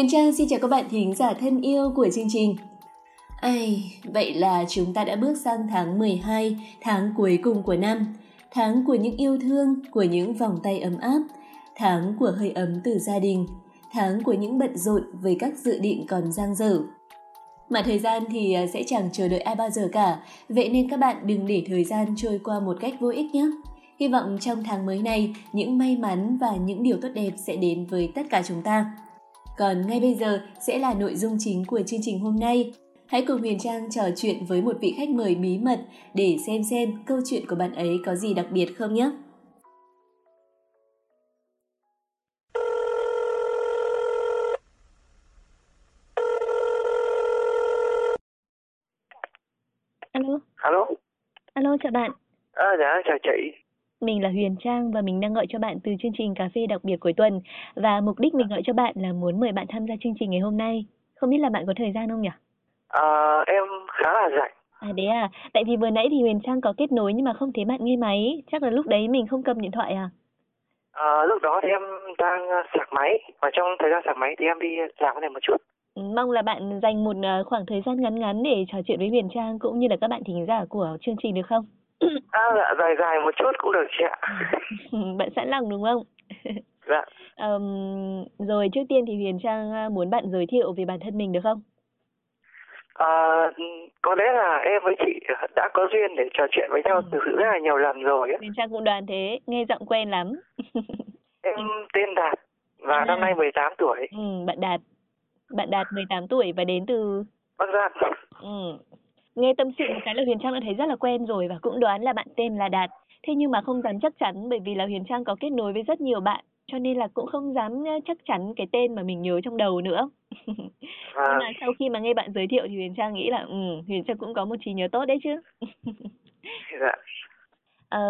Huyền Trang xin chào các bạn thính giả thân yêu của chương trình. Ai, vậy là chúng ta đã bước sang tháng 12, tháng cuối cùng của năm, tháng của những yêu thương, của những vòng tay ấm áp, tháng của hơi ấm từ gia đình, tháng của những bận rộn với các dự định còn dang dở. Mà thời gian thì à, sẽ chẳng chờ đợi ai bao giờ cả, vậy nên các bạn đừng để thời gian trôi qua một cách vô ích nhé. Hy vọng trong tháng mới này, những may mắn và những điều tốt đẹp sẽ đến với tất cả chúng ta. Còn ngay bây giờ sẽ là nội dung chính của chương trình hôm nay. Hãy cùng Huyền Trang trò chuyện với một vị khách mời bí mật để xem xem câu chuyện của bạn ấy có gì đặc biệt không nhé. Alo, Alo, alo chào bạn. à, dạ chào chị. Mình là Huyền Trang và mình đang gọi cho bạn từ chương trình cà phê đặc biệt cuối tuần. Và mục đích mình gọi cho bạn là muốn mời bạn tham gia chương trình ngày hôm nay. Không biết là bạn có thời gian không nhỉ? À, em khá là rảnh. À đấy à, tại vì vừa nãy thì Huyền Trang có kết nối nhưng mà không thấy bạn nghe máy. Chắc là lúc đấy mình không cầm điện thoại à? À, lúc đó thì em đang ờ, sạc máy và trong thời gian sạc máy thì em đi làm cái này một chút. Ừ, Mong là bạn dành một ờ, khoảng thời gian ngắn ngắn để trò chuyện với Huyền Trang cũng như là các bạn thính giả của chương trình được không? À, dạ, dài dài một chút cũng được chị ạ. bạn sẵn lòng đúng không? Dạ. Ờm, rồi trước tiên thì Huyền Trang ờ, muốn bạn giới thiệu về bản thân mình được không? À, có lẽ là em với chị đã có duyên để trò chuyện với nhau Ừ. từ rất là nhiều lần rồi. Ấy. Huyền Trang cũng đoán thế, nghe giọng quen lắm. Em tên Đạt và À. năm nay 18 tuổi, ừ, bạn Đạt. Bạn Đạt 18 tuổi và đến từ Bắc Giang. ừ. Nghe tâm sự một cái là Huyền Trang đã thấy rất là quen rồi và cũng đoán là bạn tên là Đạt. Thế nhưng mà không dám chắc chắn bởi vì là Huyền Trang có kết nối với rất nhiều bạn cho nên là cũng không dám chắc chắn cái tên mà mình nhớ trong đầu nữa. Và Nhưng mà sau khi mà nghe bạn giới thiệu thì Huyền Trang nghĩ là ừ, Huyền Trang cũng có một trí nhớ tốt đấy chứ. dạ. Ờ,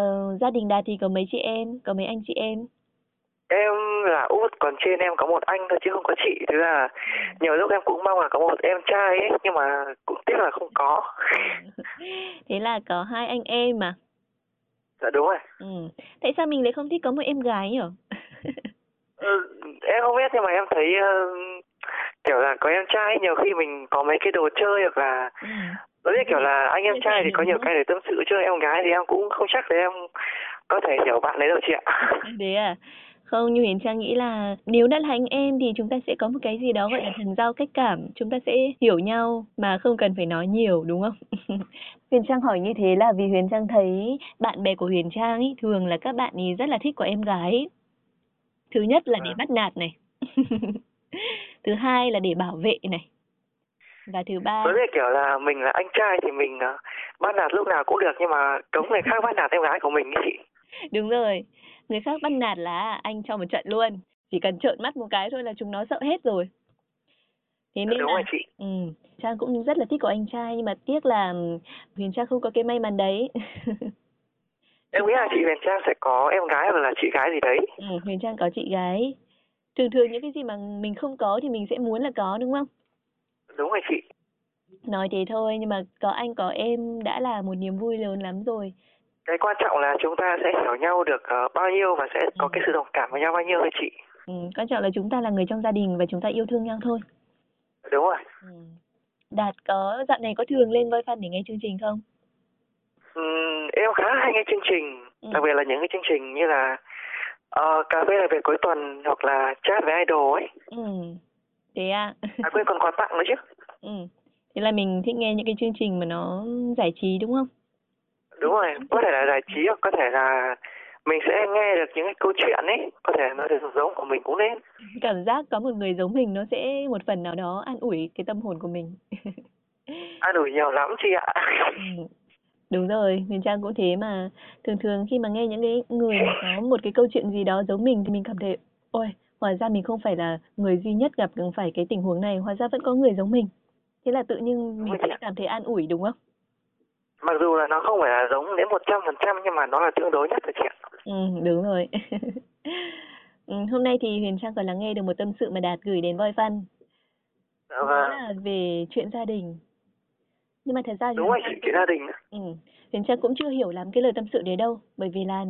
gia đình Đạt thì có mấy chị em, có mấy anh chị em? Em là út, còn trên em có một anh thôi chứ không có chị. Thế là nhiều lúc em cũng mong là có một em trai ấy, nhưng mà cũng tiếc là không có. Thế là có hai anh em mà. Dạ đúng rồi. Ừ. Tại sao mình lại không thích có một em gái nhỉ? Ừ, em không biết nhưng mà em thấy ờ, kiểu là có em trai nhiều khi mình có mấy cái đồ chơi hoặc là ừ. giống như kiểu là anh em trai thì có nhiều cái để tâm sự chứ em gái thì em cũng không chắc là em có thể hiểu bạn ấy đâu chị ạ. Thế à? Không, như Huyền Trang nghĩ là nếu đã là anh em thì chúng ta sẽ có một cái gì đó gọi là thần giao cách cảm. Chúng ta sẽ hiểu nhau mà không cần phải nói nhiều đúng không? Huyền Trang hỏi như thế là vì Huyền Trang thấy bạn bè của Huyền Trang ý, thường là các bạn ý rất là thích có em gái. Thứ nhất là để Vâng. bắt nạt này. Thứ hai là để bảo vệ này. Và thứ ba như kiểu là mình là anh trai thì mình ờ, bắt nạt lúc nào cũng được nhưng mà cấm người khác bắt nạt em gái của mình ấy chị. Đúng rồi, người khác bắt nạt là anh cho một trận luôn. Chỉ cần trợn mắt một cái thôi là chúng nó sợ hết rồi. Thế nên Đúng là rồi chị. ừ, Trang cũng rất là thích có anh trai nhưng mà tiếc là ừm, Huyền Trang không có cái may mắn đấy. Em nghĩ là chị Huyền Trang sẽ có em gái hoặc là chị gái gì đấy. ừ, Huyền Trang có chị gái. Thường thường những cái gì mà mình không có thì mình sẽ muốn là có đúng không? Đúng rồi chị. Nói thế thôi nhưng mà có anh có em đã là một niềm vui lớn lắm rồi. Cái quan trọng là chúng ta sẽ hiểu nhau được ờ, bao nhiêu và sẽ có Ừ. cái sự đồng cảm với nhau bao nhiêu thôi chị. Ừ, quan trọng là chúng ta là người trong gia đình và chúng ta yêu thương nhau thôi. Đúng rồi. Ừ. Đạt có dạo này có thường lên voi fan để nghe chương trình không? Ừm, em khá hay nghe chương trình, Ừ. đặc biệt là những cái chương trình như là ờ, cà phê là về cuối tuần hoặc là chat với idol ấy. Ừ. Thế à? À quên còn quà tặng nữa chứ. ừ. Thế là mình thích nghe những cái chương trình mà nó giải trí đúng không? Đúng rồi, có thể là giải trí hoặc có thể là mình sẽ nghe được những cái câu chuyện ấy, có thể nó được giống của mình cũng nên. Cảm giác có một người giống mình nó sẽ một phần nào đó an ủi cái tâm hồn của mình. An ủi nhiều lắm chị ạ. Ừ. Đúng rồi, Huyền Trang cũng thế mà. Thường thường khi mà nghe những cái người mà có một cái câu chuyện gì đó giống mình thì mình cảm thấy ôi, hóa ra mình không phải là người duy nhất gặp phải cái tình huống này, hóa ra vẫn có người giống mình. Thế là tự nhiên mình sẽ cảm thấy an ủi đúng không? Mặc dù là nó không phải là giống đến 100% nhưng mà nó là tương đối nhất rồi chị ạ. Ừ, đúng rồi. ừ, hôm nay thì Huyền Trang còn lắng nghe được một tâm sự mà Đạt gửi đến Voi Văn. Dạ Đó vâng. là về chuyện gia đình. Nhưng mà thật ra thì Đúng rồi chị, chuyện gia đình. Ừ. Huyền Trang cũng chưa hiểu lắm cái lời tâm sự đấy đâu bởi vì là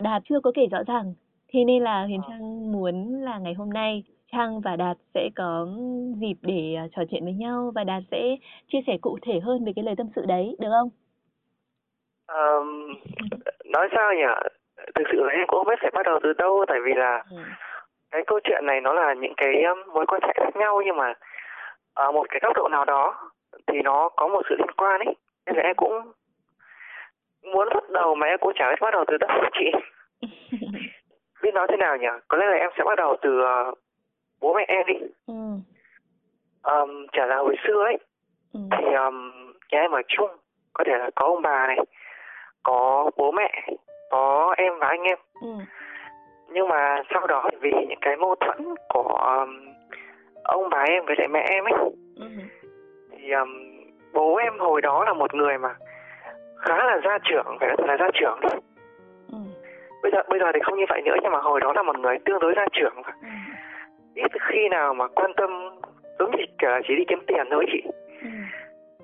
Đạt chưa có kể rõ ràng thế nên là Huyền Ờ. Trang muốn là ngày hôm nay Trang và Đạt sẽ có dịp để à, trò chuyện với nhau và Đạt sẽ chia sẻ cụ thể hơn về cái lời tâm sự đấy, được không? Ờm, nói sao nhỉ? Thực sự là em cũng không biết phải bắt đầu từ đâu tại vì là Ừ. cái câu chuyện này nó là những cái um, mối quan hệ khác nhau nhưng mà ở một cái góc độ nào đó thì nó có một sự liên quan ấy. Nên là em cũng muốn bắt đầu mà em cũng chả biết bắt đầu từ đâu chị. Biết nói thế nào nhỉ? Có lẽ là em sẽ bắt đầu từ ờ, bố mẹ em đi. ừ. Um, chả là hồi xưa ấy Ừ. thì um, nhà em ở chung có thể là có ông bà này có bố mẹ có em và anh em Ừ. nhưng mà sau đó vì những cái mâu thuẫn của um, ông bà em với lại mẹ em ấy Ừ. thì um, bố em hồi đó là một người mà khá là gia trưởng phải nói là gia trưởng Ừ. bây giờ bây giờ thì không như vậy nữa nhưng mà hồi đó là một người tương đối gia trưởng Ừ. ít khi nào mà quan tâm giống như kiểu là chỉ đi kiếm tiền thôi chị Ừ.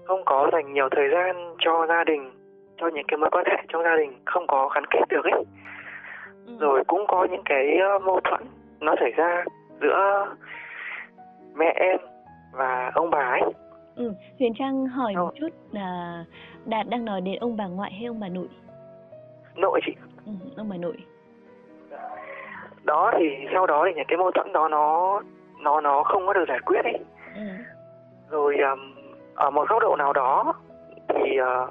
không có dành nhiều thời gian cho gia đình cho những cái mối quan hệ trong gia đình không có gắn kết được ấy Ừ. rồi cũng có những cái ờ, mâu thuẫn nó xảy ra giữa mẹ em và ông bà ấy Ừ. Huyền Trang hỏi Đâu? một chút là Đạt đang nói đến ông bà ngoại hay ông bà nội? nội chị Ừ. Ông bà nội. Đó thì sau đó thì những cái mâu thuẫn đó nó nó nó không có được giải quyết ấy Ừ. rồi ừm, ở một góc độ nào đó thì ờ,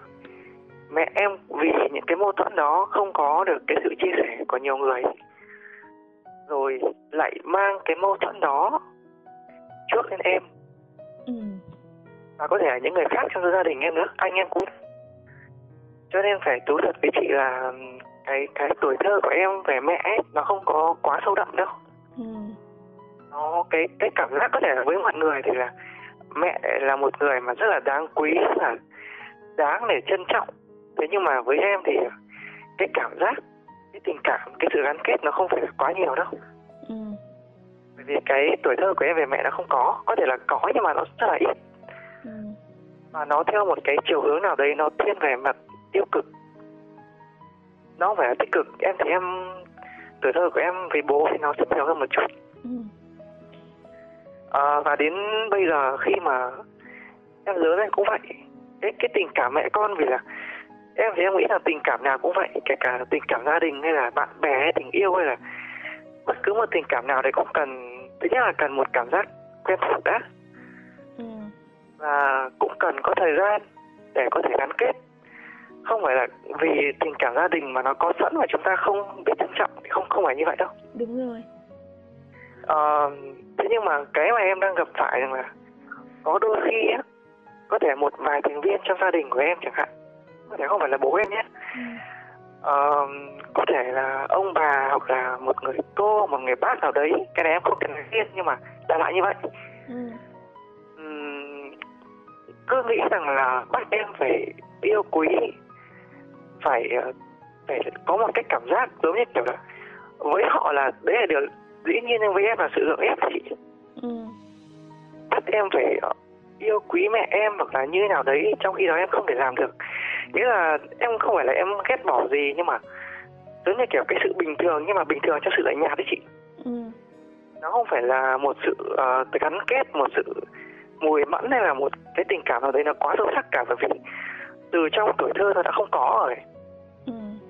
mẹ em vì những cái mâu thuẫn đó không có được cái sự chia sẻ của nhiều người rồi lại mang cái mâu thuẫn đó trước lên em Ừ. và có thể là những người khác trong gia đình em nữa anh em cũng cho nên phải thú thật với chị là cái cái tuổi thơ của em về mẹ ấy, nó không có quá sâu đậm đâu Ừ. nó cái cái cảm giác có thể là với mọi người thì là mẹ là một người mà rất là đáng quý rất là đáng để trân trọng thế nhưng mà với em thì cái cảm giác cái tình cảm cái sự gắn kết nó không phải là quá nhiều đâu Ừ. bởi vì cái tuổi thơ của em về mẹ nó không có có thể là có nhưng mà nó rất là ít Ừ. và nó theo một cái chiều hướng nào đấy nó thiên về mặt tiêu cực nó phải là tích cực. Em thì em tuổi thơ của em với bố thì nó rất nhiều hơn một chút. Ừ. À, và đến bây giờ khi mà em lớn lên cũng vậy. Cái cái tình cảm mẹ con vì là em thì em nghĩ là tình cảm nào cũng vậy. Kể cả tình cảm gia đình hay là bạn bè hay tình yêu hay là bất cứ một tình cảm nào đấy cũng cần thứ nhất là cần một cảm giác quen thuộc đã. Ừ. và cũng cần có thời gian để có thể gắn kết không phải là vì tình cảm gia đình mà nó có sẵn mà chúng ta không biết trân trọng thì không không phải như vậy đâu Đúng rồi. Ờ, thế nhưng mà cái mà em đang gặp phải rằng là có đôi khi á có thể một vài thành viên trong gia đình của em chẳng hạn có thể không phải là bố em nhé Ừ. Ờ, có thể là ông bà hoặc là một người cô một người bác nào đấy cái này em không cần riêng nhưng mà đại loại như vậy Ừ. Ừm, cứ nghĩ rằng là bắt em phải yêu quý phải ờ, phải có một cái cảm giác giống như kiểu là với họ là đấy là điều dĩ nhiên nhưng với em là sự gượng ép chị Ừ. bắt em phải ờ, yêu quý mẹ em hoặc là như thế nào đấy trong khi đó em không thể làm được nghĩa là em không phải là em ghét bỏ gì nhưng mà giống như kiểu cái sự bình thường nhưng mà bình thường cho sự lạnh nhạt đấy chị Ừ. nó không phải là một sự ờ, gắn kết một sự mùi mẫn hay là một cái tình cảm nào đấy nó quá sâu sắc cả bởi vì từ trong tuổi thơ nó đã không có rồi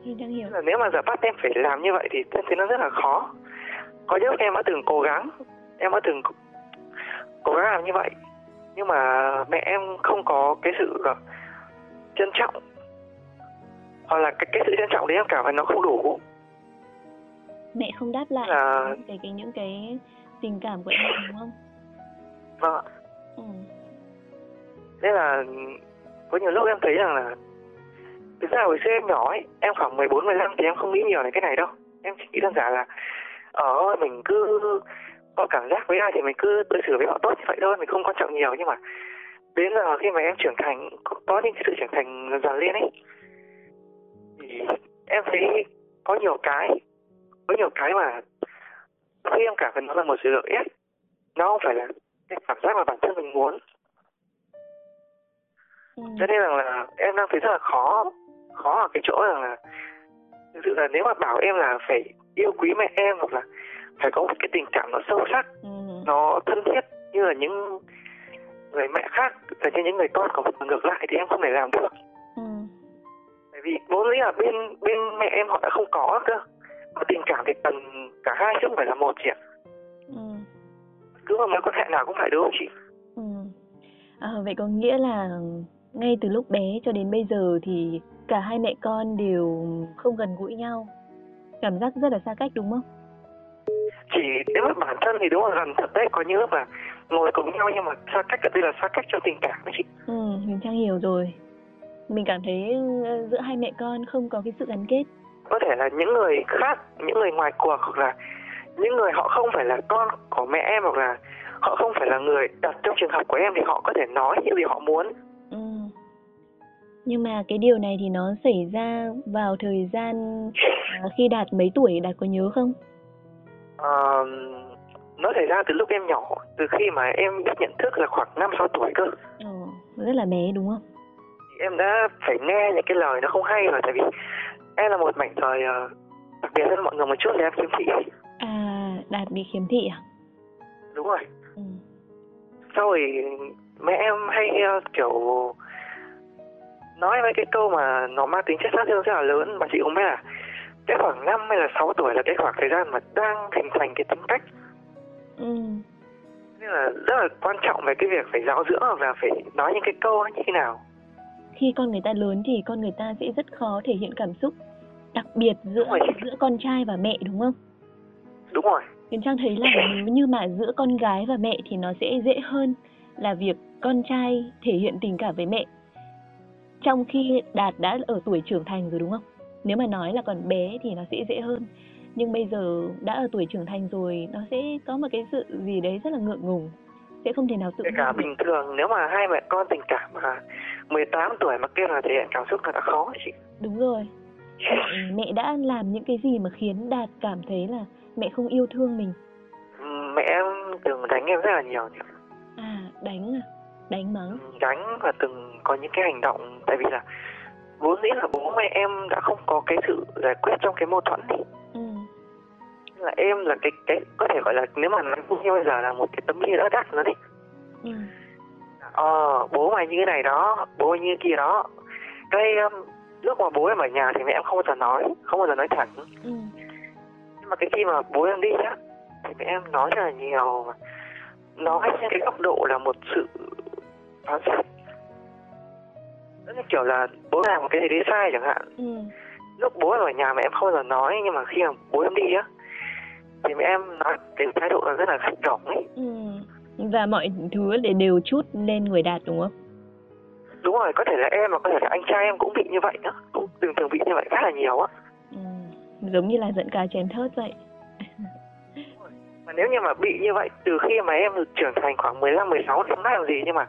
Trang hiểu. Là nếu mà giờ bắt em phải làm như vậy thì em thấy nó rất là khó có lúc em đã từng cố gắng em đã từng cố gắng làm như vậy nhưng mà mẹ em không có cái sự ờ, trân trọng hoặc là cái, cái sự trân trọng đấy em cảm thấy nó không đủ Mẹ không đáp lại là về cái những cái tình cảm của em đúng không? vâng ạ. Ừ. nên là có nhiều lúc em thấy rằng là thực ra hồi xưa em nhỏ ấy em khoảng 14 15 thì em không nghĩ nhiều về cái này đâu. Em chỉ nghĩ đơn giản là ờ mình cứ có cảm giác với ai thì mình cứ đối xử với họ tốt như vậy thôi mình không quan trọng nhiều. Nhưng mà đến giờ khi mà em trưởng thành có những sự trưởng thành dần dần lên ấy thì em thấy có nhiều cái có nhiều cái mà khi em cảm thấy nó là một sự gượng ép nó không phải là cái cảm giác mà bản thân mình muốn. Ừ. cho nên rằng là em đang thấy rất là khó khó ở cái chỗ rằng là thực sự là nếu mà bảo em là phải yêu quý mẹ em hoặc là phải có một cái tình cảm nó sâu sắc Ừ. nó thân thiết như là những người mẹ khác và như những người con mình ngược lại thì em không thể làm được ừ. bởi vì vốn dĩ là bên bên mẹ em họ đã không có cơ mà tình cảm thì cần cả hai chứ không phải là một chị ạ Ừ. cứ mà mối quan hệ nào cũng phải đúng không chị Ừ. À, vậy có nghĩa là ngay từ lúc bé cho đến bây giờ thì cả hai mẹ con đều không gần gũi nhau. Cảm giác rất là xa cách đúng không? chỉ nếu mà bản thân thì đúng là gần thật đấy có những lúc là ngồi cùng nhau nhưng mà xa cách ở đây là xa cách trong tình cảm đấy chị Ừ, mình Trang hiểu rồi. Mình cảm thấy ờ, giữa hai mẹ con không có cái sự gắn kết. có thể là những người khác những người ngoài cuộc hoặc là những người họ không phải là con của mẹ em hoặc là họ không phải là người đặt trong trường hợp của em thì họ có thể nói những gì họ muốn. Nhưng mà cái điều này thì nó xảy ra vào thời gian ờ, khi Đạt mấy tuổi, Đạt có nhớ không? Ờ, nó xảy ra từ lúc em nhỏ từ khi mà em biết nhận thức là khoảng năm sáu tuổi cơ Ờ, rất là bé đúng không? em đã phải nghe những cái lời nó không hay rồi tại vì em là một mảnh thời ờ, đặc biệt hơn mọi người một chút là em khiếm thị À, Đạt bị khiếm thị à? đúng rồi Ừ. sau rồi mẹ em hay ờ, kiểu nói mấy cái câu mà nó mang tính chất sát thương rất là lớn mà chị cũng biết là cái khoảng 5 hay là 6 tuổi là cái khoảng thời gian mà đang hình thành cái tính cách. Ừ. nên là rất là quan trọng về cái việc phải giáo dưỡng hoặc là phải nói những cái câu nó như thế nào. Khi con người ta lớn thì con người ta sẽ rất khó thể hiện cảm xúc đặc biệt giữa giữa con trai và mẹ đúng không? Đúng rồi. Yến Trang thấy là nếu như mà giữa con gái và mẹ thì nó sẽ dễ hơn là việc con trai thể hiện tình cảm với mẹ trong khi Đạt đã ở tuổi trưởng thành rồi đúng không nếu mà nói là còn bé thì nó sẽ dễ hơn nhưng bây giờ đã ở tuổi trưởng thành rồi nó sẽ có một cái sự gì đấy rất là ngượng ngùng sẽ không thể nào tự kể cả bình thường nếu mà hai mẹ con tình cảm mà 18 tuổi mà kêu là thể hiện cảm xúc là đã khó chị Đúng rồi. Mẹ, đã làm những cái gì mà khiến Đạt cảm thấy là mẹ không yêu thương mình? Mẹ em từng đánh em rất là nhiều chị. À, đánh à? Đánh mắng. đánh và từng có những cái hành động tại vì là vốn dĩ là bố mẹ em đã không có cái sự giải quyết trong cái mâu thuẫn thì Ừ. là em là cái cái có thể gọi là nếu mà nói như bây giờ là một cái tấm bia đỡ đắt nữa đi Ừ. ờ bố mày như thế này đó bố mày như kia đó cái um, lúc mà bố em ở nhà thì mẹ em không bao giờ nói không bao giờ nói thẳng Ừ. nhưng mà cái khi mà bố em đi á thì mẹ em nói rất là nhiều mà nói trên cái góc độ là một sự phán xét Rất như kiểu là bố làm một cái gì đấy sai chẳng hạn Ừ. lúc bố ở nhà mẹ em không bao giờ nói nhưng mà khi mà bố em đi á thì mẹ em nói cái thái độ là rất là kích động ấy Ừ. Và mọi thứ để đều chút lên người Đạt đúng không? đúng rồi có thể là em mà có thể là anh trai em cũng bị như vậy đó cũng từng từng bị như vậy khá là nhiều á Ừ. Giống như là dẫn cá chém thớt vậy. mà nếu như mà bị như vậy từ khi mà em trưởng thành khoảng 15 16 thì không làm gì nhưng mà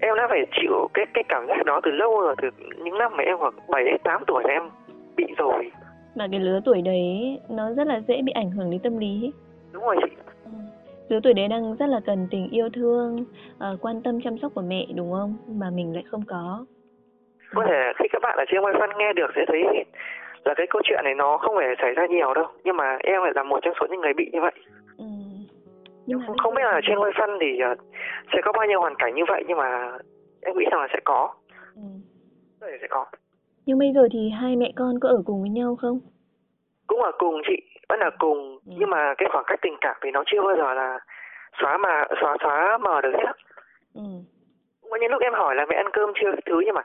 em đã phải chịu cái cái cảm giác đó từ lâu rồi từ những năm mà em khoảng 7 đến 8 tuổi là em bị rồi Mà cái lứa tuổi đấy nó rất là dễ bị ảnh hưởng đến tâm lý. đúng rồi chị Ừ. Lứa tuổi đấy đang rất là cần tình yêu thương, ờ, quan tâm chăm sóc của mẹ đúng không? Mà mình lại không có. có thể khi các bạn ở trên wifi nghe được sẽ thấy là cái câu chuyện này nó không phải xảy ra nhiều đâu nhưng mà em lại là một trong số những người bị như vậy. Nhưng mà không, không biết là trên wifi thì ờ, sẽ có bao nhiêu hoàn cảnh như vậy nhưng mà em nghĩ rằng là sẽ có Ừ. thể sẽ có Nhưng bây giờ thì hai mẹ con có ở cùng với nhau không? cũng ở cùng chị vẫn là cùng Ừ. nhưng mà cái khoảng cách tình cảm thì nó chưa bao giờ là xóa mà xóa xóa mờ được hết. Ừ. có những lúc em hỏi là mẹ ăn cơm chưa thứ nhưng mà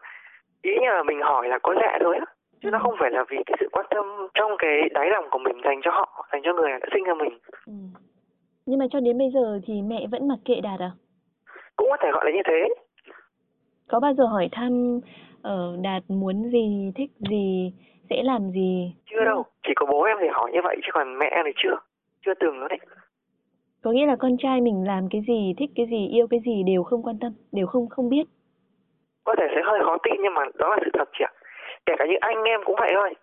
ý là mình hỏi là có lẽ thôi á chứ nó Ừ. không phải là vì cái sự quan tâm trong cái đáy lòng của mình dành cho họ dành cho người đã sinh ra mình Ừ. Nhưng mà cho đến bây giờ thì mẹ vẫn mặc kệ Đạt à? cũng có thể gọi là như thế Có bao giờ hỏi thăm ờ, Đạt muốn gì, thích gì, sẽ làm gì? chưa đâu chỉ có bố em thì hỏi như vậy chứ còn mẹ em thì chưa chưa từng nữa đấy Có nghĩa là con trai mình làm cái gì, thích cái gì, yêu cái gì đều không quan tâm, đều không không biết. có thể sẽ hơi khó tin nhưng mà đó là sự thật chị ạ kể cả như anh em cũng vậy thôi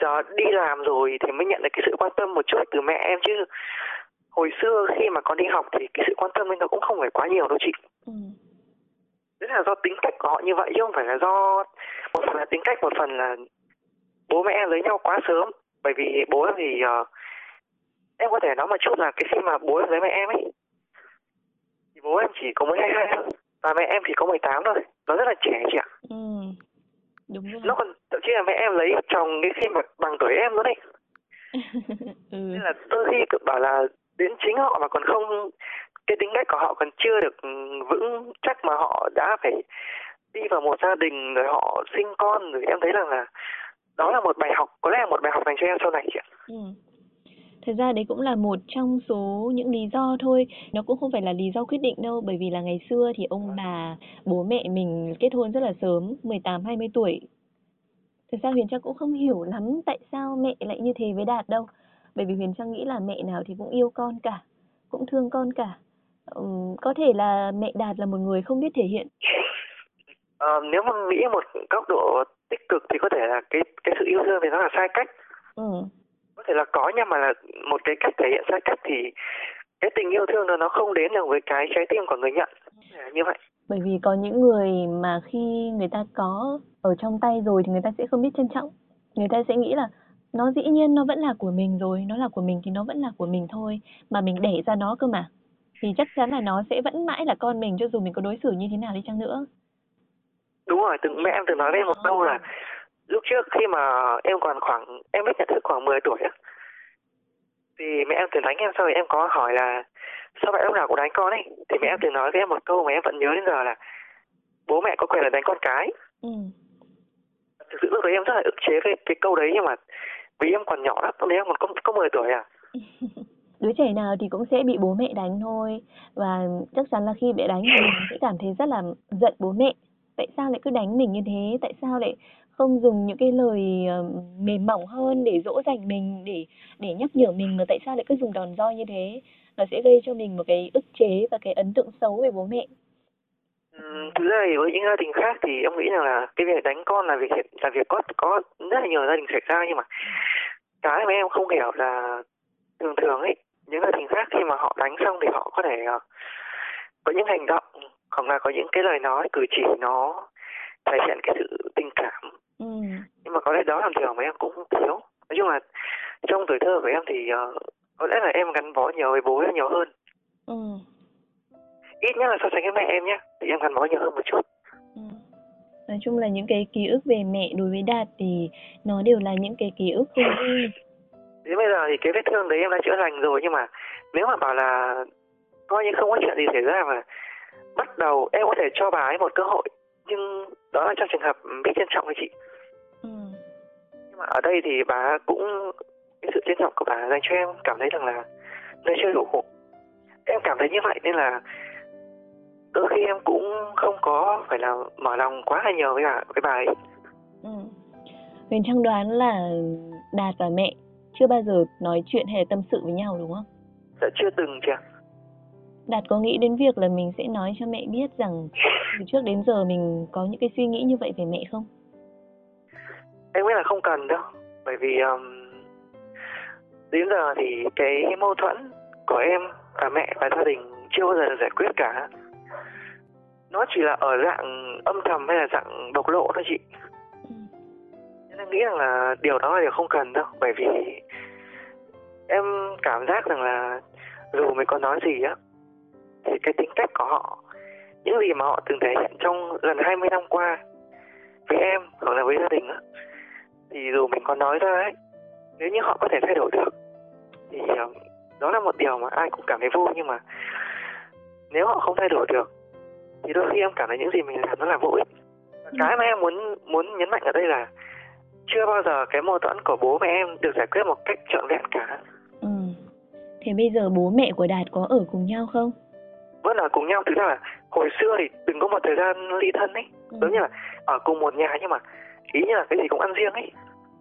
giờ đi làm rồi thì mới nhận được cái sự quan tâm một chút từ mẹ em chứ hồi xưa khi mà còn đi học thì cái sự quan tâm ấy nó cũng không phải quá nhiều đâu chị. Ừ. đấy là do tính cách của họ như vậy chứ không phải là do một phần là tính cách một phần là bố mẹ em lấy nhau quá sớm. Bởi vì bố em thì ờ, em có thể nói một chút là cái khi mà bố em lấy mẹ em ấy chỉ có mới 22 thôi và mẹ em thì có 18 thôi. Nó rất là trẻ chị ạ. Ừ. Đúng rồi. Nó còn thậm chí là mẹ em lấy chồng cái khi mà bằng tuổi em luôn đấy ừ. Nên là đôi khi bảo là đến chính họ mà còn không, cái tính cách của họ còn chưa được vững, chắc mà họ đã phải đi vào một gia đình rồi họ sinh con rồi. Em thấy rằng là đó là một bài học, có lẽ là một bài học dành cho em sau này chị ạ. Ừ. Thật ra đấy cũng là một trong số những lý do thôi. Nó cũng không phải là lý do quyết định đâu, bởi vì là ngày xưa thì ông bà, bố mẹ mình kết hôn rất là sớm 18 20 tuổi. Thật ra Huyền Trang cũng không hiểu lắm tại sao mẹ lại như thế với Đạt đâu bởi vì Huyền Trang nghĩ là mẹ nào thì cũng yêu con cả cũng thương con cả. Ừm, có thể là mẹ Đạt là một người không biết thể hiện. Ờ, nếu mà nghĩ một góc độ tích cực thì có thể là cái cái sự yêu thương thì nó là sai cách. Ừ. Có thể là có nhưng mà là một cái cách thể hiện sai cách thì cái tình yêu thương đó nó không đến được với cái trái tim của người nhận. Là như vậy. Bởi vì có những người mà khi người ta có ở trong tay rồi thì người ta sẽ không biết trân trọng. Người ta sẽ nghĩ là nó dĩ nhiên nó vẫn là của mình rồi nó là của mình thì nó vẫn là của mình thôi mà mình đẻ ra nó cơ mà. Thì chắc chắn là nó sẽ vẫn mãi là con mình cho dù mình có đối xử như thế nào đi chăng nữa. Đúng rồi từng mẹ em từng nói với em một câu là lúc trước khi mà em còn khoảng em biết nhận thức khoảng 10 tuổi á thì mẹ em từng đánh em sau rồi em có hỏi là sao mẹ lúc nào cũng đánh con ấy? Thì mẹ em từng nói với em một câu mà em vẫn nhớ đến giờ là bố mẹ có quyền là đánh con cái. Ừ. Thực sự lúc đấy em rất là ức chế với cái câu đấy nhưng mà vì em còn nhỏ lắm lúc đấy em còn có, có 10 tuổi à? Đứa trẻ nào thì cũng sẽ bị bố mẹ đánh thôi. Và chắc chắn là khi bị đánh thì mình sẽ cảm thấy rất là giận bố mẹ. Tại sao lại cứ đánh mình như thế? Tại sao lại không dùng những cái lời ờ, mềm mỏng hơn để dỗ dành mình để để nhắc nhở mình mà tại sao lại cứ dùng đòn roi như thế? Nó sẽ gây cho mình một cái ức chế và cái ấn tượng xấu về bố mẹ thực ra thì với những gia đình khác thì em nghĩ rằng là cái việc đánh con là việc là việc có có rất là nhiều gia đình xảy ra. Nhưng mà cái mà em không hiểu là thường thường ấy những gia đình khác khi mà họ đánh xong thì họ có thể ờ, có những hành động hoặc là có những cái lời nói cử chỉ nó thể hiện cái sự tình cảm. Ừ. Nhưng mà có lẽ đó là điều mà em cũng thiếu nói chung là trong tuổi thơ của em thì ờ, có lẽ là em gắn bó nhiều với bố em nhiều hơn. Ừ ít nhất là so sánh với mẹ em nhé thì em gắn bó nhiều hơn một chút Ừ. Nói chung là những cái ký ức về mẹ đối với Đạt thì nó đều là những cái ký ức không vui. đến bây giờ thì cái vết thương đấy em đã chữa lành rồi nhưng mà nếu mà bảo là coi như không có chuyện gì xảy ra mà bắt đầu em có thể cho bà ấy một cơ hội nhưng đó là trong trường hợp biết trân trọng với chị Ừ. nhưng mà ở đây thì bà cũng cái sự trân trọng của bà dành cho em cảm thấy rằng là nơi chưa đủ em cảm thấy như vậy nên là đôi khi em cũng không có phải là mở lòng quá là nhiều với bà với bà ấy Ừ. Huyền Trang đoán là Đạt và mẹ chưa bao giờ nói chuyện hay tâm sự với nhau đúng không? dạ chưa từng chị ạ Đạt có nghĩ đến việc là mình sẽ nói cho mẹ biết rằng từ trước đến giờ mình có những cái suy nghĩ như vậy về mẹ không? em nghĩ là không cần đâu bởi vì um, đến giờ thì cái mâu thuẫn của em và mẹ và gia đình chưa bao giờ được giải quyết cả nó chỉ là ở dạng âm thầm hay là dạng bộc lộ thôi chị. Nên em nghĩ rằng là điều đó là điều không cần đâu, bởi vì em cảm giác rằng là dù mình có nói gì á, thì cái tính cách của họ, những gì mà họ từng thể hiện trong gần 20 năm qua với em hoặc là với gia đình á, thì dù mình có nói ra ấy, nếu như họ có thể thay đổi được, thì ờ, đó là một điều mà ai cũng cảm thấy vui, nhưng mà nếu họ không thay đổi được thì đôi khi em cảm thấy những gì mình làm nó là vô ích Và cái mà em muốn muốn nhấn mạnh ở đây là chưa bao giờ cái mâu thuẫn của bố mẹ em được giải quyết một cách trọn vẹn cả Ừ. Thế bây giờ bố mẹ của Đạt có ở cùng nhau không? vẫn ở cùng nhau thực ra là hồi xưa thì từng có một thời gian ly thân ấy Ừ. giống như là ở cùng một nhà nhưng mà ý như là cái gì cũng ăn riêng ấy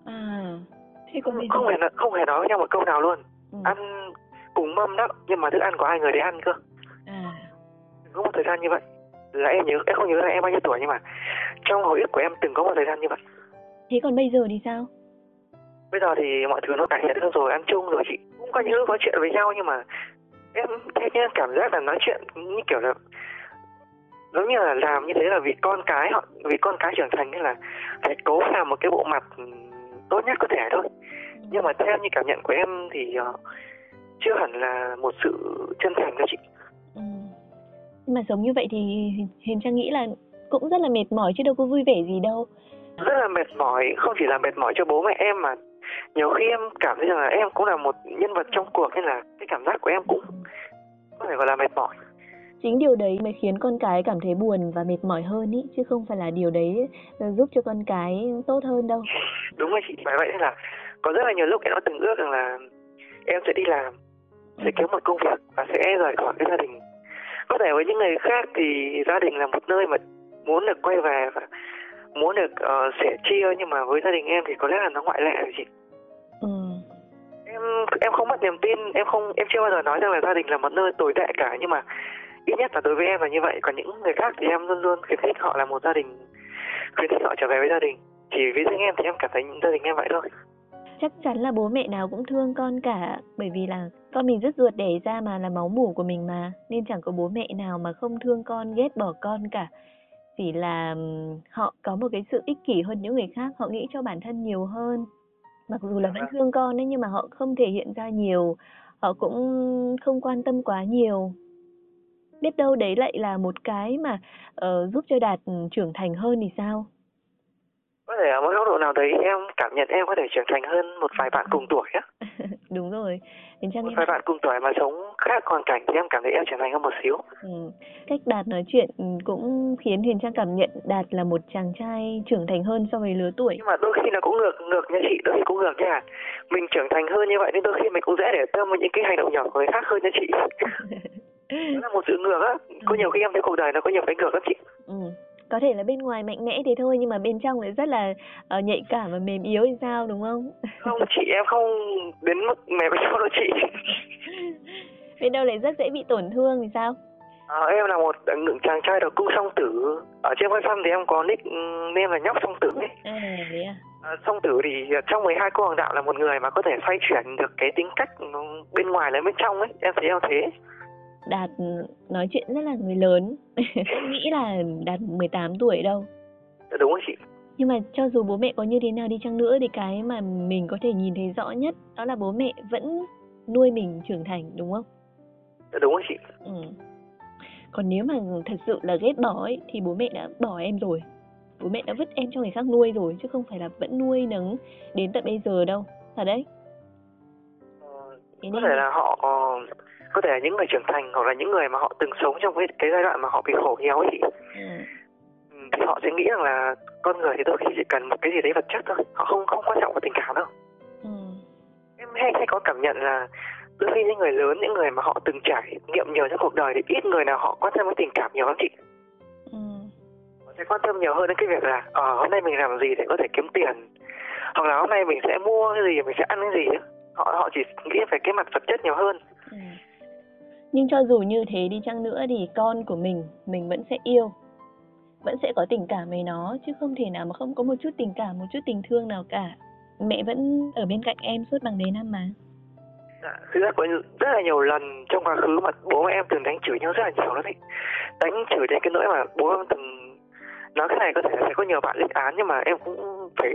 À. Thế còn không hề không hề nói với nhau một câu nào luôn Ừ. ăn cùng mâm đó nhưng mà thức ăn của hai người để ăn cơ À. có một thời gian như vậy là em nhớ em không nhớ là em bao nhiêu tuổi nhưng mà trong hồi ức của em từng có một thời gian như vậy Thế còn bây giờ thì sao? bây giờ thì mọi thứ nó cải thiện hơn rồi ăn chung rồi chị cũng có những lúc nói chuyện với nhau nhưng mà em thế nhưng cảm giác là nói chuyện như kiểu là giống như là làm như thế là vì con cái họ vì con cái trưởng thành nên là phải cố làm một cái bộ mặt tốt nhất có thể thôi nhưng mà theo như cảm nhận của em thì ờ, chưa hẳn là một sự chân thành đâu chị. Mà sống như vậy thì Hiền Trang nghĩ là cũng rất là mệt mỏi chứ đâu có vui vẻ gì đâu. Rất là mệt mỏi không chỉ là mệt mỏi cho bố mẹ em mà nhiều khi em cảm thấy rằng là em cũng là một nhân vật trong cuộc nên là cái cảm giác của em cũng có thể gọi là mệt mỏi. Chính điều đấy mới khiến con cái cảm thấy buồn và mệt mỏi hơn ý chứ không phải là điều đấy ờ, giúp cho con cái tốt hơn đâu. Đúng rồi chị bởi vậy nên là có rất là nhiều lúc em đã từng ước rằng là em sẽ đi làm sẽ kiếm một công việc và sẽ rời khỏi cái gia đình có thể với những người khác thì gia đình là một nơi mà muốn được quay về và muốn được uh, sẻ chia nhưng mà với gia đình em thì có lẽ là nó ngoại lệ rồi chị. Ừ. em em không mất niềm tin em không em chưa bao giờ nói rằng là gia đình là một nơi tồi tệ cả nhưng mà ít nhất là đối với em là như vậy. Còn những người khác thì em luôn luôn khuyến khích họ là một gia đình khuyến khích họ trở về với gia đình. Chỉ với riêng em thì em cảm thấy gia đình em vậy thôi. Chắc chắn là bố mẹ nào cũng thương con cả bởi vì là con mình rất ruột đẻ ra mà là máu mủ của mình mà nên chẳng có bố mẹ nào mà không thương con ghét bỏ con cả. Chỉ là họ có một cái sự ích kỷ hơn những người khác họ nghĩ cho bản thân nhiều hơn. Mặc dù là vẫn vâng. thương con đấy nhưng mà họ không thể hiện ra nhiều họ cũng không quan tâm quá nhiều. Biết đâu đấy lại là một cái mà uh, giúp cho đạt trưởng thành hơn thì sao có thể ở một góc độ nào đấy em cảm nhận em có thể trưởng thành hơn một vài bạn cùng tuổi á đúng rồi. Đến một vài bạn cùng tuổi mà sống khác hoàn cảnh thì em cảm thấy em trưởng thành hơn một xíu. Ừ. cách đạt nói chuyện cũng khiến huyền trang cảm nhận đạt là một chàng trai trưởng thành hơn so với lứa tuổi. Nhưng mà đôi khi nó cũng ngược ngược nha chị đôi khi cũng ngược nha. Mình trưởng thành hơn như vậy nên đôi khi mình cũng dễ để tâm với những cái hành động nhỏ của người khác hơn nha chị. Nó là một sự ngược á. Có ừ. nhiều khi em thấy cuộc đời nó có nhiều cái ngược lắm chị. Ừ có thể là bên ngoài mạnh mẽ thế thôi nhưng mà bên trong lại rất là uh, nhạy cảm và mềm yếu thì sao đúng không? Không chị em không đến mức mềm yếu đâu chị. Bên đâu lại rất dễ bị tổn thương thì sao? À, em là một ngưỡng chàng trai đầu cung song tử. Ở trên website thì em có nick name là nhóc song tử ấy. À, thế à? À, song tử thì trong 12 cô hoàng đạo là một người mà có thể xoay chuyển được cái tính cách bên ngoài lên bên trong ấy. Em thấy em thế Đạt nói chuyện rất là người lớn. Không nghĩ là Đạt 18 tuổi đâu. Dạ, Đúng rồi chị? Nhưng mà cho dù bố mẹ có như thế nào đi chăng nữa Thì cái mà mình có thể nhìn thấy rõ nhất Đó là bố mẹ vẫn nuôi mình trưởng thành đúng không? Dạ, đúng rồi chị? Ừ. Còn nếu mà thật sự là ghét bỏ ấy Thì bố mẹ đã bỏ em rồi. Bố mẹ đã vứt em cho người khác nuôi rồi Chứ không phải là vẫn nuôi nấng đến tận bây giờ đâu. Thật đấy. Ờ, Có thể là họ có thể là những người trưởng thành hoặc là những người mà họ từng sống trong cái, cái giai đoạn mà họ bị khổ nghèo ấy ừ. ừ. thì họ sẽ nghĩ rằng là con người thì đôi khi chỉ cần một cái gì đấy vật chất thôi họ không không quan trọng vào tình cảm đâu ừ. em hay hay có cảm nhận là đôi khi những người lớn những người mà họ từng trải nghiệm nhiều trong cuộc đời thì ít người nào họ quan tâm đến tình cảm nhiều lắm chị ừ. họ sẽ quan tâm nhiều hơn đến cái việc là ờ hôm nay mình làm gì để có thể kiếm tiền hoặc là hôm nay mình sẽ mua cái gì mình sẽ ăn cái gì họ họ chỉ nghĩ về cái mặt vật chất nhiều hơn ừ nhưng cho dù như thế đi chăng nữa thì con của mình mình vẫn sẽ yêu. Vẫn sẽ có tình cảm với nó chứ không thể nào mà không có một chút tình cảm một chút tình thương nào cả. Mẹ vẫn ở bên cạnh em suốt bằng đấy năm mà. Dạ, thực ra có rất là nhiều lần trong quá khứ mà bố mẹ em từng đánh chửi nhau rất là nhiều lắm ấy. Đánh chửi đến cái nỗi mà bố em từng nói cái này có thể là sẽ có nhiều bạn lên án nhưng mà em cũng phải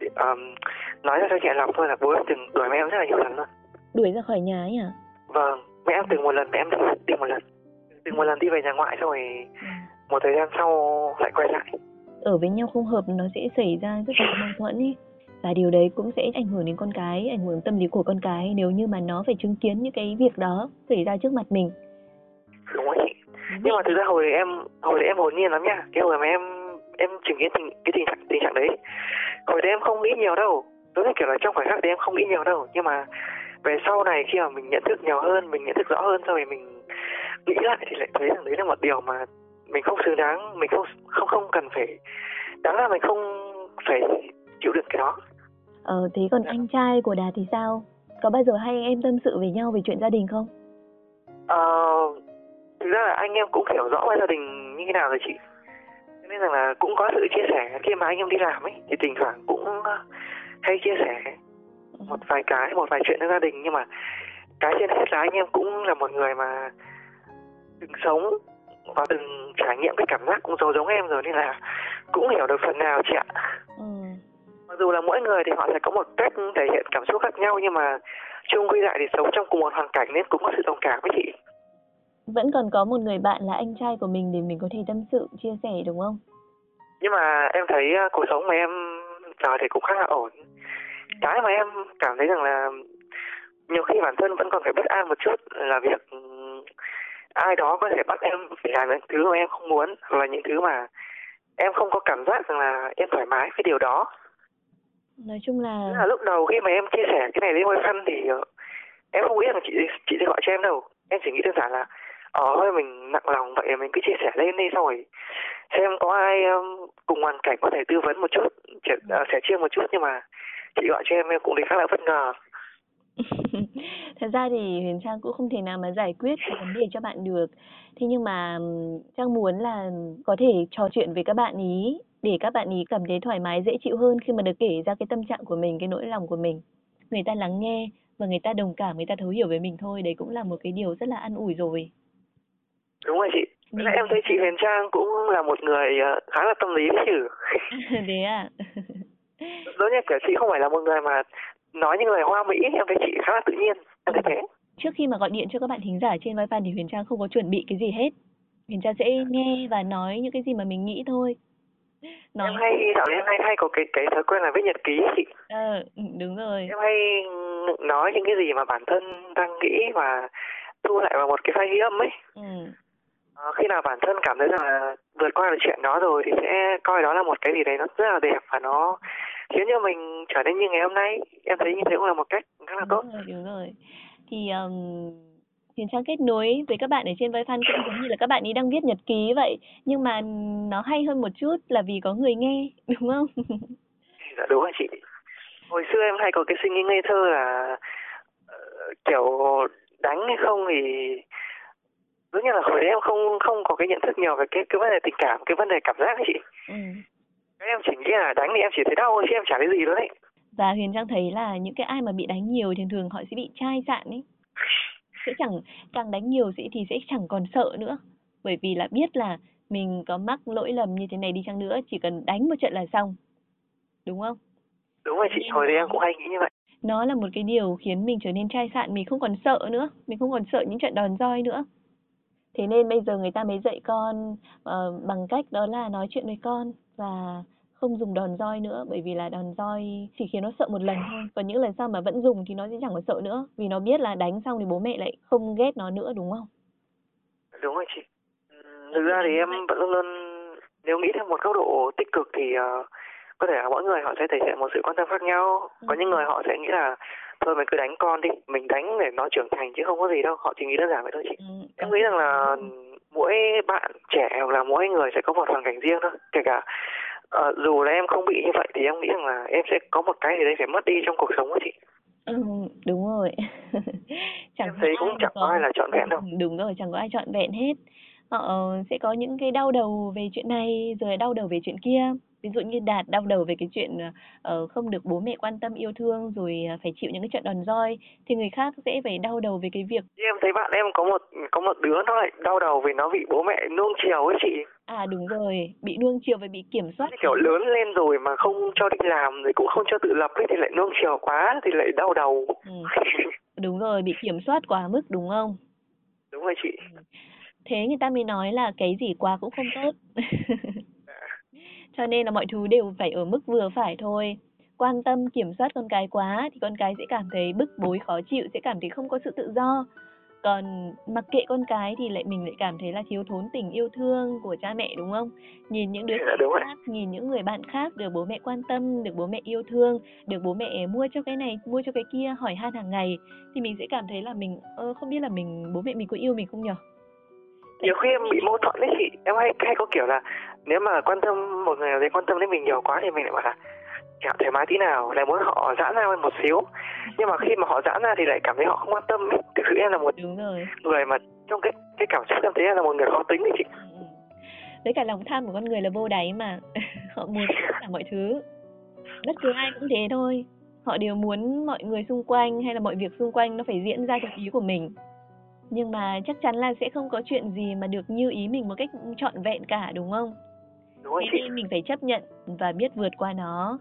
um, nói ra cho nhẹ lòng thôi là bố em từng đuổi mẹ em rất là nhiều lần luôn. Đuổi ra khỏi nhà ấy à vâng mẹ em từng một lần mẹ em đi, đi một lần. Từng một lần đi về nhà ngoại xong rồi ừ. một thời gian sau lại quay lại. Ở với nhau không hợp nó sẽ xảy ra rất là mâu thuẫn ý. Và điều đấy cũng sẽ ảnh hưởng đến con cái ảnh hưởng tâm lý của con cái nếu như mà nó phải chứng kiến những cái việc đó xảy ra trước mặt mình. Đúng rồi chị. Nhưng mà thực ra hồi em hồi đấy em hồn nhiên lắm nha. Cái hồi mà em em chứng kiến tình cái tình trạng tình trạng đấy. Hồi đấy em không nghĩ nhiều đâu. Đối với kiểu là trong khoảnh khắc đấy em không nghĩ nhiều đâu. Nhưng mà về sau này khi mà mình nhận thức nhiều hơn mình nhận thức rõ hơn rồi mình nghĩ lại thì lại thấy rằng đấy là một điều mà mình không xứng đáng mình không không không cần phải đáng là mình không phải chịu đựng cái đó. Ờ thế còn anh trai của đạt thì sao? Có bao giờ hai anh em tâm sự với nhau về chuyện gia đình không? Ờ thực ra là anh em cũng hiểu rõ về gia đình như thế nào rồi chị. Nên rằng là cũng có sự chia sẻ khi mà anh em đi làm ấy thì thỉnh thoảng cũng hay chia sẻ một vài cái một vài chuyện trong gia đình nhưng mà cái trên hết là anh em cũng là một người mà từng sống và từng trải nghiệm cái cảm giác cũng giống giống em rồi nên là cũng hiểu được phần nào chị ạ ừ. mặc dù là mỗi người thì họ sẽ có một cách thể hiện cảm xúc khác nhau nhưng mà chung quy lại thì sống trong cùng một hoàn cảnh nên cũng có sự đồng cảm với chị vẫn còn có một người bạn là anh trai của mình để mình có thể tâm sự, chia sẻ đúng không? Nhưng mà em thấy uh, cuộc sống mà em giờ thì cũng khá là ổn. Cái mà em cảm thấy rằng là nhiều khi bản thân vẫn còn phải bất an một chút là việc ừm, ai đó có thể bắt em phải làm những thứ mà em không muốn là những thứ mà em không có cảm giác rằng là em thoải mái với điều đó. Nói chung là là lúc đầu khi mà em chia sẻ cái này lên quay phân thì ờ, em không nghĩ rằng chị chị sẽ gọi cho em đâu. Em chỉ nghĩ đơn giản là ờ thôi mình nặng lòng vậy mình cứ chia sẻ lên đi xong rồi xem có ai um, cùng hoàn cảnh có thể tư vấn một chút, uh, sẻ chia một chút nhưng mà chị gọi cho em em cũng thấy khá là bất ngờ. Thật ra thì Huyền Trang cũng không thể nào mà giải quyết cái vấn đề cho bạn được. Thế nhưng mà Trang muốn là có thể trò chuyện với các bạn ý để các bạn ý cảm thấy thoải mái dễ chịu hơn khi mà được kể ra cái tâm trạng của mình, cái nỗi lòng của mình. Người ta lắng nghe và người ta đồng cảm, người ta thấu hiểu với mình thôi, đấy cũng là một cái điều rất là an ủi rồi. Đúng rồi chị. Mình- em thấy chị Huyền Trang cũng là một người ờ, khá là tâm lý đấy chứ. Thế à? Giống như kiểu chị không phải là một người mà nói những lời hoa mỹ, em thấy chị khá là tự nhiên. Em thấy thế. Trước khi mà gọi điện cho các bạn thính giả trên Wi-Fi thì Huyền Trang không có chuẩn bị cái gì hết. Huyền Trang sẽ nghe và nói những cái gì mà mình nghĩ thôi. Nói Em hay dạo này em hay có cái cái thói quen là viết nhật ký chị. ờ ừ, đúng rồi. Em hay nói những cái gì mà bản thân đang nghĩ và thu lại vào một cái file ghi âm ấy. Ừ. Ờ, khi nào bản thân cảm thấy rằng là vượt qua được chuyện đó rồi thì sẽ coi đó là một cái gì đấy nó rất là đẹp và nó khiến cho mình trở nên như ngày hôm nay. Em thấy như thế cũng là một cách khá là tốt. Đúng rồi, đúng rồi. Thì um, Huyền Trang kết nối với các bạn ở trên Wi-Fi cũng giống như là các bạn ấy đang viết nhật ký vậy, nhưng mà nó hay hơn một chút là vì có người nghe, đúng không? Dạ đúng rồi chị. Hồi xưa em hay có cái suy nghĩ ngây thơ là ờ, kiểu đánh hay không thì giống như là hồi đấy em không không có cái nhận thức nhiều về cái cái vấn đề tình cảm, cái vấn đề cảm giác ấy chị. Ừ. Cái em chỉ nghĩ là đánh thì em chỉ thấy đau thôi chứ em chả thấy gì luôn đấy. Và Huyền Trang thấy là những cái ai mà bị đánh nhiều thì thường họ sẽ bị chai sạn ấy. Sẽ chẳng càng đánh nhiều sẽ thì sẽ chẳng còn sợ nữa. Bởi vì là biết là mình có mắc lỗi lầm như thế này đi chăng nữa, chỉ cần đánh một trận là xong. Đúng không? Đúng rồi chị, hồi đấy em cũng hay nghĩ như vậy. nó là một cái điều khiến mình trở nên chai sạn mình không còn sợ nữa mình không còn sợ những trận đòn roi nữa thế nên bây giờ người ta mới dạy con ờ, bằng cách đó là nói chuyện với con và không dùng đòn roi nữa bởi vì là đòn roi chỉ khiến nó sợ một lần thôi còn những lần sau mà vẫn dùng thì nó sẽ chẳng còn sợ nữa vì nó biết là đánh xong thì bố mẹ lại không ghét nó nữa đúng không Đúng rồi chị. Thực ra thì em vẫn luôn nếu nghĩ theo một góc độ tích cực thì uh, có thể là mỗi người họ sẽ thể hiện một sự quan tâm khác nhau. Có những người họ sẽ nghĩ là thôi mình cứ đánh con đi, mình đánh để nó trưởng thành chứ không có gì đâu. Họ chỉ nghĩ đơn giản vậy thôi chị. ừ, Em nghĩ rằng là mỗi bạn trẻ hoặc là mỗi người sẽ có một hoàn cảnh riêng thôi. Kể cả ờ, dù là em không bị như vậy thì em nghĩ rằng là em sẽ có một cái gì đấy phải mất đi trong cuộc sống của chị. Ừ, đúng rồi. chẳng Em thấy cũng chẳng có ai là trọn vẹn đâu. Ừ, Đúng rồi, chẳng có ai trọn vẹn hết. Họ sẽ có những cái đau đầu về chuyện này, rồi đau đầu về chuyện kia. Ví dụ như Đạt đau đầu về cái chuyện ờ, không được bố mẹ quan tâm yêu thương, rồi ờ, phải chịu những cái trận đòn roi. Thì người khác sẽ phải đau đầu về cái việc, em thấy bạn em có một có một đứa nó lại đau đầu vì nó bị bố mẹ nuông chiều ấy chị. à đúng rồi, bị nuông chiều và bị kiểm soát. kiểu lớn lên rồi mà không cho đi làm rồi cũng không cho tự lập ấy thì lại nuông chiều quá thì lại đau đầu Ừ, đúng rồi, bị kiểm soát quá mức đúng không? đúng rồi chị thế người ta mới nói là cái gì quá cũng không tốt. Cho nên là mọi thứ đều phải ở mức vừa phải thôi. Quan tâm kiểm soát con cái quá thì con cái sẽ cảm thấy bức bối khó chịu sẽ cảm thấy không có sự tự do. Còn mặc kệ con cái thì lại mình lại cảm thấy là thiếu thốn tình yêu thương của cha mẹ đúng không? Nhìn những đứa Dạ, đúng rồi. khác nhìn những người bạn khác được bố mẹ quan tâm được bố mẹ yêu thương được bố mẹ mua cho cái này mua cho cái kia hỏi han hàng ngày thì mình sẽ cảm thấy là mình ơ không biết là mình bố mẹ mình có yêu mình không nhở nhiều khi em bị mâu thuẫn đấy chị. Em hay hay có kiểu là nếu mà quan tâm một người nào đấy quan tâm đến mình nhiều quá thì mình lại bảo là chả thoải mái tí nào lại muốn họ giãn ra một xíu. Nhưng mà khi mà họ giãn ra thì lại cảm thấy họ không quan tâm ấy. thực sự em là một đúng rồi. người mà trong cái cái cảm xúc em thấy em là một người khó tính đấy chị. Ừ. với cả lòng tham của con người là vô đáy mà. Họ muốn tất cả mọi thứ. Bất cứ ai cũng thế thôi. Họ đều muốn mọi người xung quanh hay là mọi việc xung quanh nó phải diễn ra theo ý của mình nhưng mà chắc chắn là sẽ không có chuyện gì mà được như ý mình một cách trọn vẹn cả đúng không đúng rồi chị nên mình phải chấp nhận và biết vượt qua nó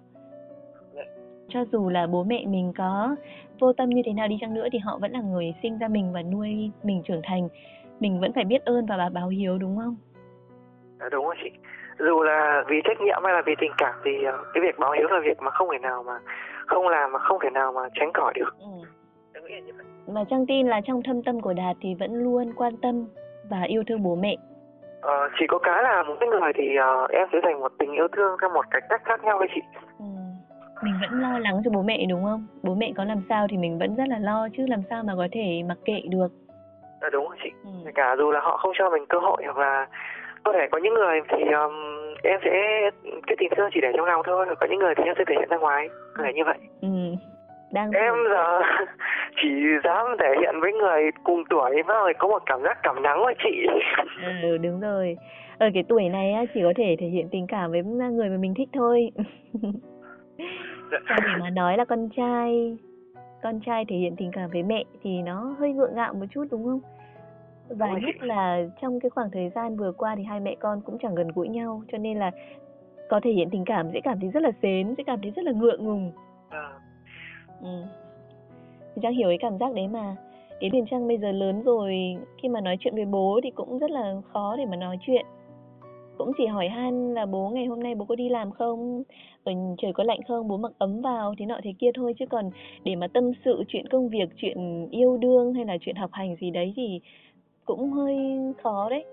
cho dù là bố mẹ mình có vô tâm như thế nào đi chăng nữa thì họ vẫn là người sinh ra mình và nuôi mình trưởng thành mình vẫn phải biết ơn và báo hiếu đúng không? À, đúng rồi chị. Dù là vì trách nhiệm hay là vì tình cảm thì uh, cái việc báo hiếu là việc mà không thể nào mà không làm mà không thể nào mà tránh khỏi được. Ừ. Nghĩ là như vậy. Mà Trang tin là trong thâm tâm của Đạt thì vẫn luôn quan tâm và yêu thương bố mẹ. Ờ, chỉ có cái là một cái người thì uh, em sẽ dành một tình yêu thương theo một cách cách khác nhau với chị. Ừ. Mình vẫn lo lắng cho bố mẹ đúng không? Bố mẹ có làm sao thì mình vẫn rất là lo chứ làm sao mà có thể mặc kệ được. À, đúng rồi chị. Ừ. Kể cả dù là họ không cho mình cơ hội hoặc là có thể có những người thì um, em sẽ cái tình thương chỉ để trong lòng thôi, có những người thì em sẽ thể hiện ra ngoài, có thể như vậy. Ừ. Đang Em giờ chỉ dám thể hiện với người cùng tuổi rồi có một cảm giác cảm nắng với chị. Ừ đúng rồi. Ở cái tuổi này á chỉ có thể thể hiện tình cảm với người mà mình thích thôi. Còn để mà nói là con trai con trai thể hiện tình cảm với mẹ thì nó hơi gượng gạo một chút đúng không? Và rồi nhất là trong cái khoảng thời gian vừa qua thì hai mẹ con cũng chẳng gần gũi nhau cho nên là có thể hiện tình cảm sẽ cảm thấy rất là xến, sẽ cảm thấy rất là ngượng ngùng. Ờ, Ừ. Thì Trang hiểu cái cảm giác đấy mà. Đến Huyền Trang bây giờ lớn rồi, khi mà nói chuyện với bố thì cũng rất là khó để mà nói chuyện. Cũng chỉ hỏi han là bố ngày hôm nay bố có đi làm không? Ở trời có lạnh không? Bố mặc ấm vào thế nọ thế kia thôi chứ còn để mà tâm sự chuyện công việc, chuyện yêu đương hay là chuyện học hành gì đấy thì cũng hơi khó đấy.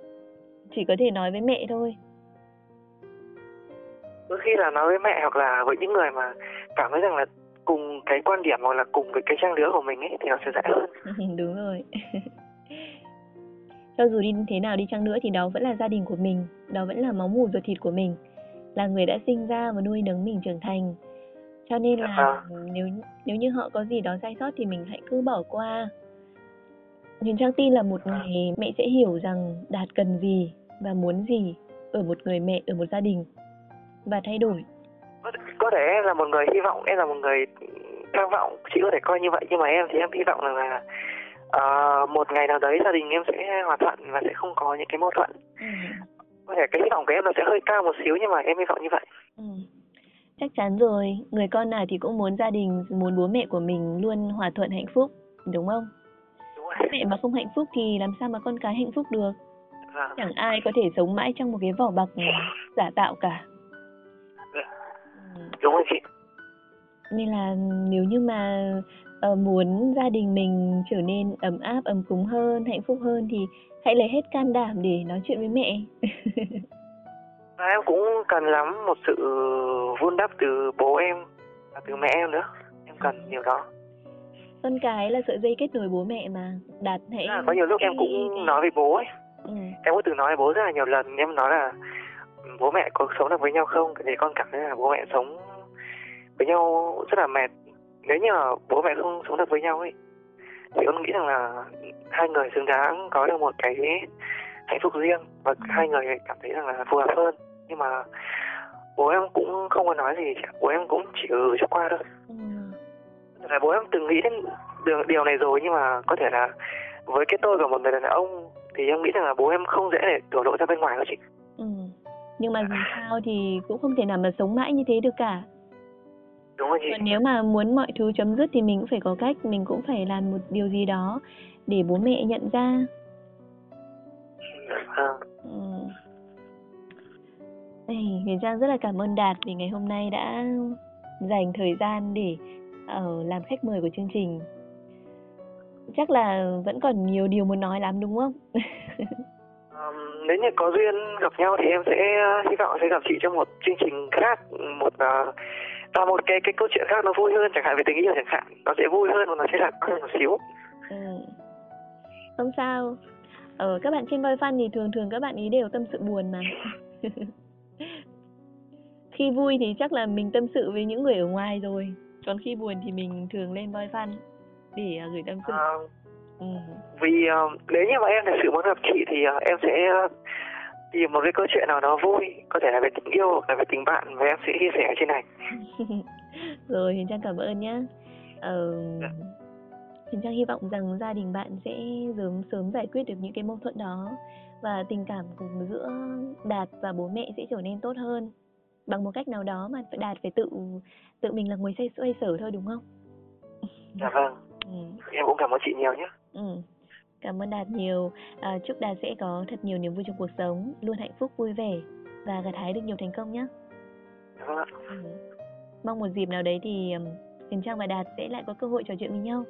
Chỉ có thể nói với mẹ thôi. đôi khi là nói với mẹ hoặc là với những người mà cảm thấy rằng là cùng cái quan điểm hoặc là cùng với cái trang lứa của mình ấy thì nó sẽ dễ hơn. Đúng rồi. Cho dù đi thế nào đi chăng nữa thì đó vẫn là gia đình của mình, đó vẫn là máu mủ ruột thịt của mình, là người đã sinh ra và nuôi nấng mình trưởng thành. Cho nên là À. nếu nếu như họ có gì đó sai sót thì mình hãy cứ bỏ qua. Huyền Trang tin là một ngày mẹ sẽ hiểu rằng Đạt cần gì và muốn gì ở một người mẹ, ở một gia đình và thay đổi. Có, thể em là một người hy vọng, em là một người tham vọng, chị có thể coi như vậy nhưng mà em thì em hy vọng rằng là ờ, một ngày nào đấy gia đình em sẽ hòa thuận và sẽ không có những cái mâu thuẫn. Ừ. Có thể cái hy vọng của em nó sẽ hơi cao một xíu nhưng mà em hy vọng như vậy. Ừ. Chắc chắn rồi, người con nào thì cũng muốn gia đình, muốn bố mẹ của mình luôn hòa thuận hạnh phúc, đúng không? Đúng rồi. Bố mẹ mà không hạnh phúc thì làm sao mà con cái hạnh phúc được? Vâng. Chẳng ai có thể sống mãi trong một cái vỏ bọc giả tạo cả. Đúng rồi chị. Nên là nếu như mà ờ, muốn gia đình mình trở nên ấm áp, ấm cúng hơn, hạnh phúc hơn thì hãy lấy hết can đảm để nói chuyện với mẹ. Và em cũng cần lắm một sự vun đắp từ bố em và từ mẹ em nữa. Em cần điều đó. con cái là sợi dây kết nối bố mẹ mà. Đạt hãy À, có nhiều lúc em cũng nói với bố ấy. Ừ. Em có từng nói với bố rất là nhiều lần. Em nói là "Ừ, bố mẹ có sống được với nhau không? Thì con cảm thấy là bố mẹ sống với nhau rất là mệt. Nếu như bố mẹ không sống được với nhau ấy thì con nghĩ rằng là hai người xứng đáng có được một cái hạnh phúc riêng và hai người cảm thấy rằng là phù hợp hơn. Nhưng mà bố em cũng không có nói gì. Bố em cũng chỉ ừ cho qua thôi. Ừ. là bố em từng nghĩ đến điều, điều này rồi nhưng mà có thể là với cái tôi của một người đàn ông thì em nghĩ rằng là bố em không dễ để đổ lộ ra bên ngoài đâu chị Ừ. Nhưng mà dù sao thì cũng không thể nào mà sống mãi như thế được cả. Đúng không chị Còn nếu mà muốn mọi thứ chấm dứt thì mình cũng phải có cách, mình cũng phải làm một điều gì đó để bố mẹ nhận ra. Vâng. Ừ. Huyền Trang rất là cảm ơn Đạt vì ngày hôm nay đã dành thời gian để ờ, làm khách mời của chương trình. Chắc là vẫn còn nhiều điều muốn nói lắm đúng không? Ờm, nếu như có duyên gặp nhau thì em sẽ uh, hy vọng sẽ gặp chị trong một chương trình khác một uh, và một cái cái câu chuyện khác nó vui hơn chẳng hạn về tình yêu chẳng hạn nó sẽ vui hơn và nó sẽ lạc hơn một xíu Ừ. Không sao. Ở các bạn trên Boy Fun thì thường thường các bạn ý đều tâm sự buồn mà. khi vui thì chắc là mình tâm sự với những người ở ngoài rồi. Còn khi buồn thì mình thường lên Boy Fun để ờ, gửi tâm sự. Ờ, Ừ. vì ờ, nếu như mà em thật sự muốn gặp chị thì ờ, em sẽ ờ, tìm một cái câu chuyện nào đó vui có thể là về tình yêu hoặc là về tình bạn và em sẽ chia sẻ trên này rồi Huyền Trang cảm ơn nhá. Ờ, Dạ. Huyền Trang hy vọng rằng gia đình bạn sẽ sớm sớm giải quyết được những cái mâu thuẫn đó và tình cảm giữa Đạt và bố mẹ sẽ trở nên tốt hơn bằng một cách nào đó mà Đạt phải tự tự mình là người xoay xoay sở thôi đúng không? dạ vâng Ừ. em cũng cảm ơn chị nhiều nhé Ừ. Cảm ơn Đạt nhiều. À, chúc Đạt sẽ có thật nhiều niềm vui trong cuộc sống, luôn hạnh phúc vui vẻ và gặt hái được nhiều thành công nhé. Vâng ạ. Ừ. Mong một dịp nào đấy thì Huyền Trang và Đạt sẽ lại có cơ hội trò chuyện với nhau.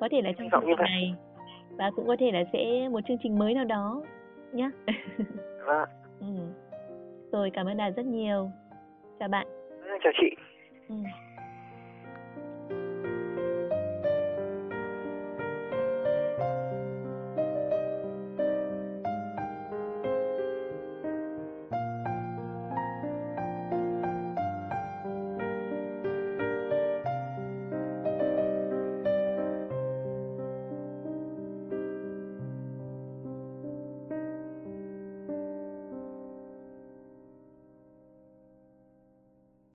Có thể là trong chương trình này và cũng có thể là sẽ một chương trình mới nào đó nhé. Vâng ừ. Rồi cảm ơn Đạt rất nhiều. Chào bạn. Vâng, Chào chị. Ừ.